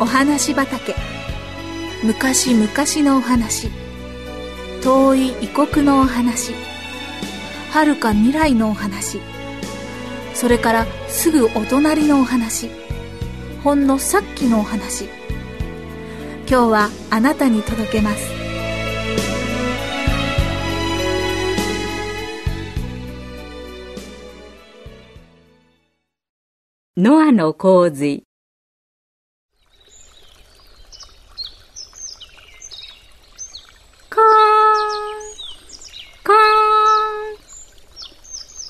お話畑。昔々のお話。遠い異国のお話。遥か未来のお話。それからすぐお隣のお話。ほんのさっきのお話。今日はあなたに届けます。ノアの洪水カーンカ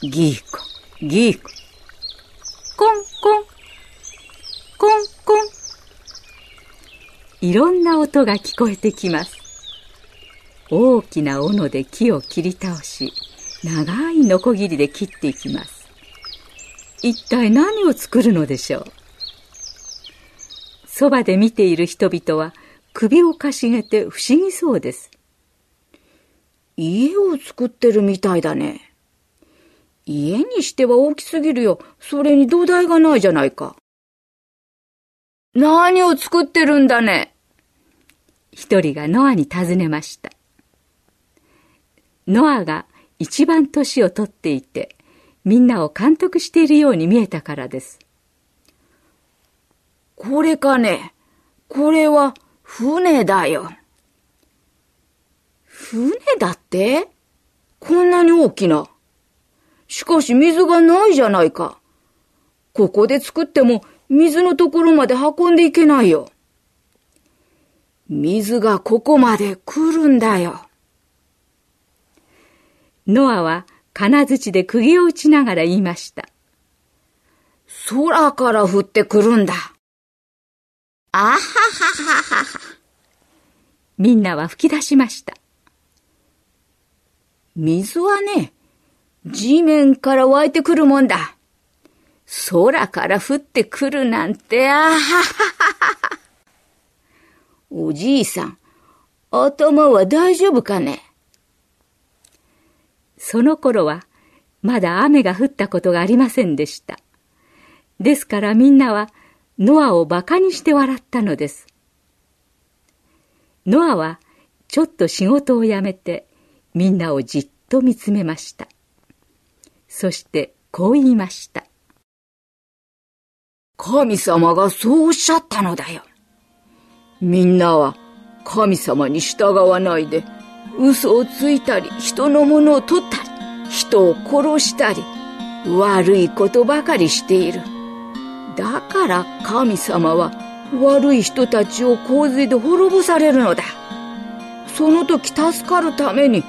ギーコ。ギーコ。コンコン。コンコン。いろんな音が聞こえてきます。大きな斧で木を切り倒し長いノコギリで切っていきます。一体何を作るのでしょう？そばで見ている人々は首をかしげて不思議そうです。家を作ってるみたいだね。家にしては大きすぎるよ。それに土台がないじゃないか。何を作ってるんだね。一人がノアに尋ねました。ノアが一番年を取っていて、みんなを監督しているように見えたからです。これかね。これは船だよ。船だって？こんなに大きな。しかし水がないじゃないか。ここで作っても水のところまで運んでいけないよ。水がここまで来るんだよ。ノアは金槌で釘を打ちながら言いました。空から降ってくるんだ。あはははは。みんなは吹き出しました。水はね、地面から湧いてくるもんだ。空から降ってくるなんて、あははは。おじいさん、頭は大丈夫かね？その頃は、まだ雨が降ったことがありませんでした。ですからみんなは、ノアを馬鹿にして笑ったのです。ノアは、ちょっと仕事を辞めて、みんなをじっと見つめました。そしてこう言いました。神様がそうおっしゃったのだよ。みんなは神様に従わないで、嘘をついたり、人のものを取ったり、人を殺したり、悪いことばかりしている。だから神様は悪い人たちを洪水で滅ぼされるのだ。その時助かるために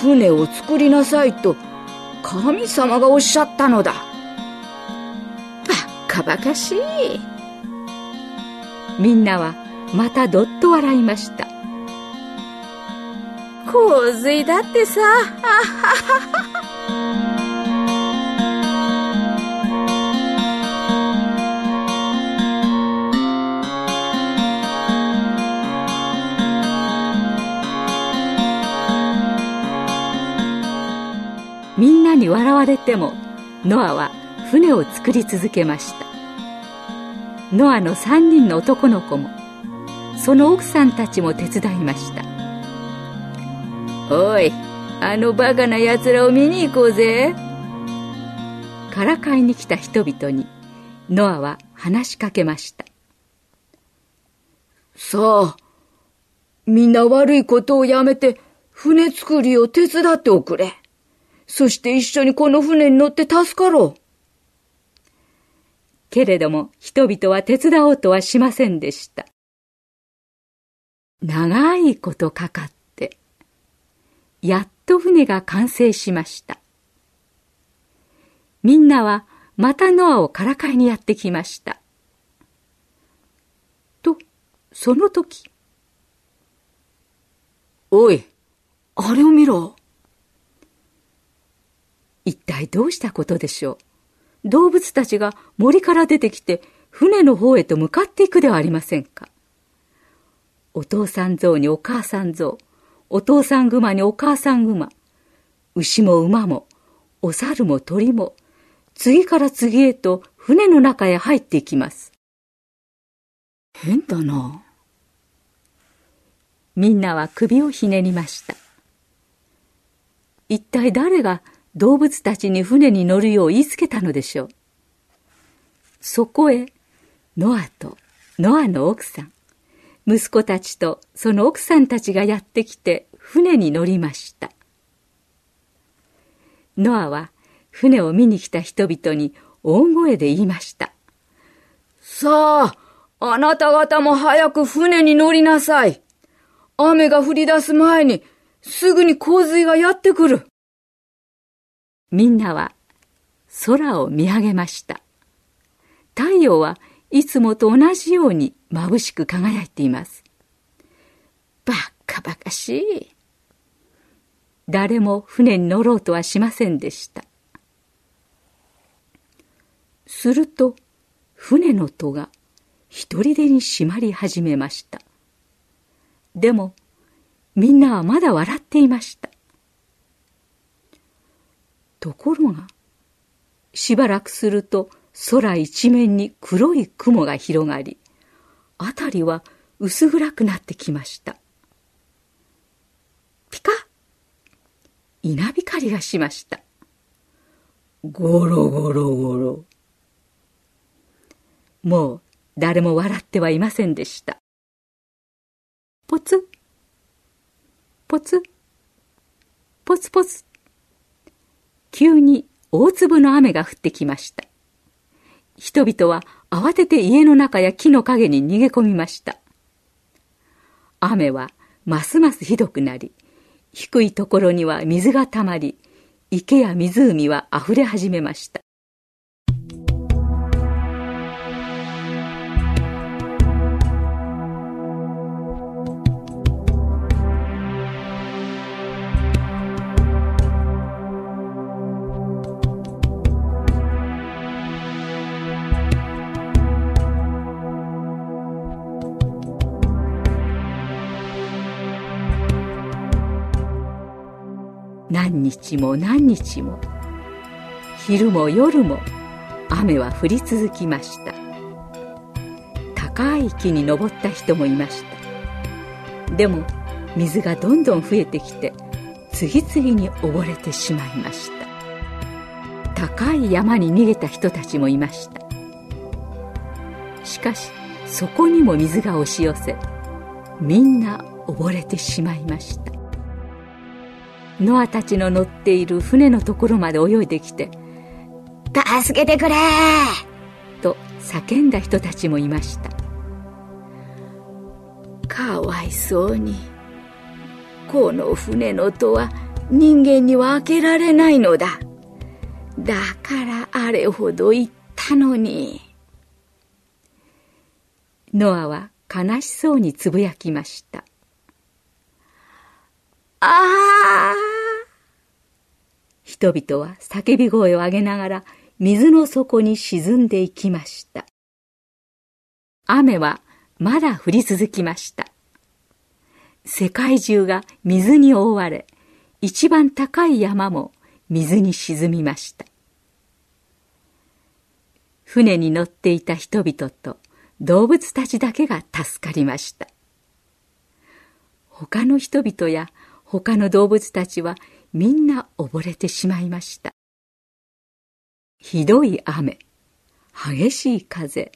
船を作りなさいと神様がおっしゃったのだ。ばっかばかしい。みんなはまたどっと笑いました。洪水だってさ、あははは。われてもノアは船を作り続けました。ノアの3人の男の子もその奥さんたちも手伝いました。おいあのバカな奴らを見に行こうぜ。からかいに来た人々にノアは話しかけました。さあみんな悪いことをやめて船作りを手伝っておくれそして一緒にこの船に乗って助かろう。けれども人々は手伝おうとはしませんでした。長いことかかって、やっと船が完成しました。みんなはまたノアをからかいにやってきました。と、その時。おい、あれを見ろ。一体どうしたことでしょう？動物たちが森から出てきて船の方へと向かっていくではありませんか？お父さん象にお母さん象、お父さん熊にお母さん熊、牛も馬も、お猿も鳥も、次から次へと船の中へ入っていきます。変だな。みんなは首をひねりました。一体誰が動物たちに船に乗るよう言いつけたのでしょう。そこへ、ノアとノアの奥さん、息子たちとその奥さんたちがやってきて船に乗りました。ノアは船を見に来た人々に大声で言いました。さあ、あなた方も早く船に乗りなさい。雨が降り出す前にすぐに洪水がやってくる。みんなは空を見上げました。太陽はいつもと同じように眩しく輝いています。バカバカしい。誰も船に乗ろうとはしませんでした。すると、船の戸が一人でに閉まり始めました。でも、みんなはまだ笑っていました。ところが、しばらくすると空一面に黒い雲が広がり、辺りは薄暗くなってきました。ピカ稲光がしました。ゴロゴロゴロ。もう誰も笑ってはいませんでした。ポツポツポツポツ急に大粒の雨が降ってきました。人々は慌てて家の中や木の陰に逃げ込みました。雨はますますひどくなり、低いところには水が溜まり、池や湖は溢れ始めました。何日も何日も。昼も夜も雨は降り続きました。高い木に登った人もいました。でも水がどんどん増えてきて次々に溺れてしまいました。高い山に逃げた人たちもいました。しかしそこにも水が押し寄せみんな溺れてしまいました。ノアたちの乗っている船のところまで泳いできて、助けてくれと叫んだ人たちもいました。かわいそうに。この船の戸は人間には開けられないのだ。だからあれほど言ったのに。ノアは悲しそうにつぶやきました。ああ人々は叫び声を上げながら水の底に沈んでいきました。雨はまだ降り続きました。世界中が水に覆われ、一番高い山も水に沈みました。船に乗っていた人々と動物たちだけが助かりました。他の人々や他の動物たちはみんな溺れてしまいました。ひどい雨、激しい風、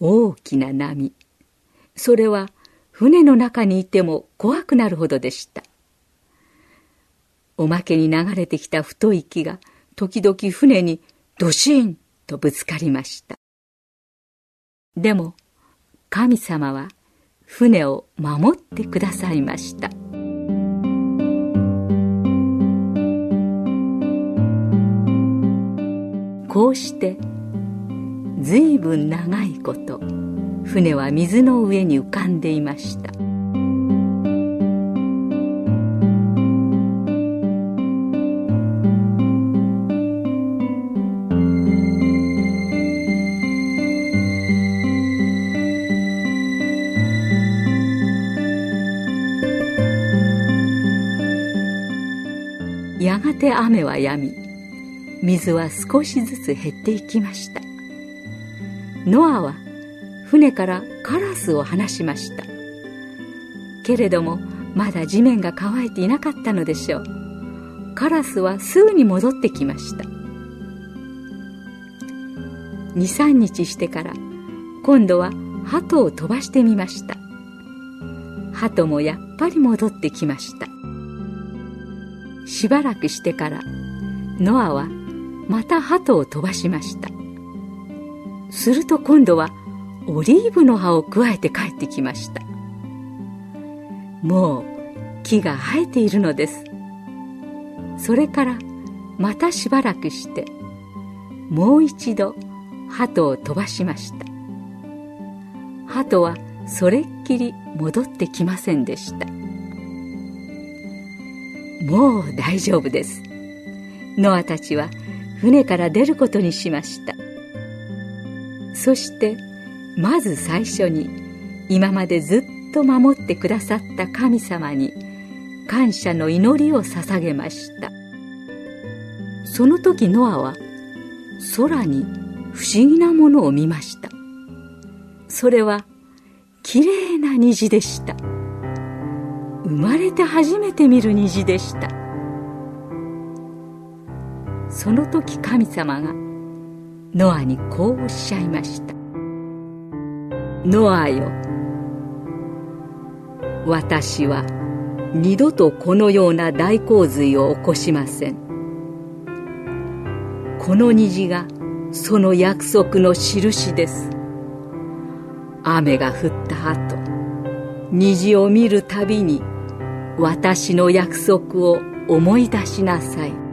大きな波。それは船の中にいても怖くなるほどでした。おまけに流れてきた太い木が時々船にドシンとぶつかりました。でも神様は船を守ってくださいました。こうしてずいぶん長いこと船は水の上に浮かんでいました。やがて雨は止み水は少しずつ減っていきました。ノアは船からカラスを放しました。けれどもまだ地面が乾いていなかったのでしょう。カラスはすぐに戻ってきました。23日してから今度は鳩を飛ばしてみました。鳩もやっぱり戻ってきました。しばらくしてからノアはまた鳩を飛ばしました。すると今度はオリーブの葉をくわえて帰ってきました。もう木が生えているのです。それからまたしばらくしてもう一度鳩を飛ばしました。鳩はそれっきり戻ってきませんでした。もう大丈夫です。ノアたちは船から出ることにしました。そしてまず最初に今までずっと守ってくださった神様に感謝の祈りを捧げました。その時ノアは空に不思議なものを見ました。それはきれいな虹でした。生まれて初めて見る虹でした。その時神様がノアにこうおっしゃいました。ノアよ私は二度とこのような大洪水を起こしません。この虹がその約束の印です。雨が降った後虹を見るたびに私の約束を思い出しなさい。